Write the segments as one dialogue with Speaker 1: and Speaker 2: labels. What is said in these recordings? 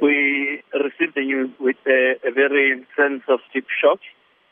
Speaker 1: We received the news with a, a very sense of deep shock,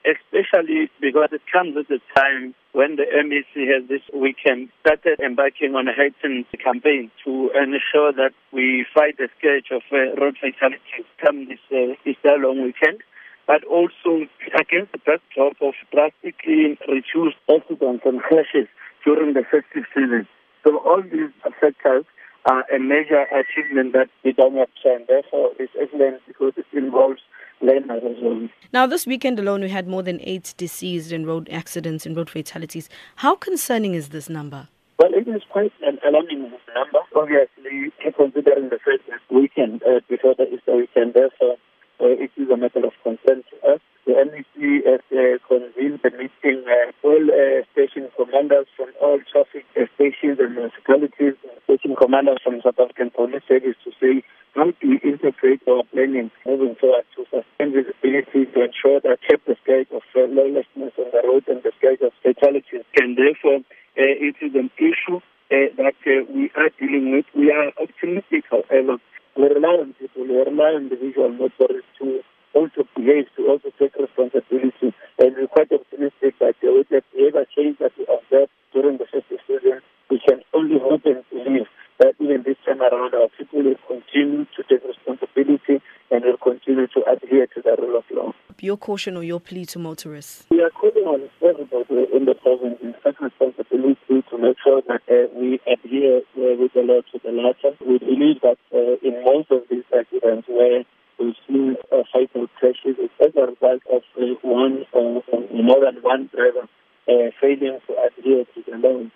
Speaker 1: especially because it comes at a time when the MEC has this weekend started embarking on a heightened campaign to ensure that we fight the scourge of uh, road fatalities come this uh, Easter long weekend but also against the backdrop of drastically reduced accidents and crashes during the festive season. So all these factors are a major achievement that the downward trend. Therefore, it's excellent because it involves learners as well.
Speaker 2: Now, this weekend alone, we had more than eight deceased in road accidents and road fatalities. How concerning is this number?
Speaker 1: Well, it is quite an alarming number. Obviously, considering the first weekend uh, before the Easter weekend, therefore, uh, it is a matter of concern to us. The MEC has uh, convened the meeting uh, all uh, station commanders from all traffic uh, stations and municipalities, station commanders from South African Police Service to say how do we integrate our planning moving forward to sustain visibility to ensure that keep the scourge of uh, lawlessness on the road and the scourge of fatalities. And therefore, uh, it is an issue that we are dealing with. We are optimistic, however. We rely on people, we rely on individual motorists to also behave, to also take responsibility. And we're quite optimistic that uh, with the behavior change that we observe during the festive season, we can only hope and believe that even this time around our people will continue to take responsibility and will continue to adhere to the rule of law.
Speaker 2: Your caution or your plea to motorists?
Speaker 1: We are calling on everybody in the province in such responsibility to make sure that uh, we adhere uh, with the law to the letter. We believe that uh, in most of these accidents where crashes, it's as a result of uh, one or more than one driver uh, failing to adhere to the law.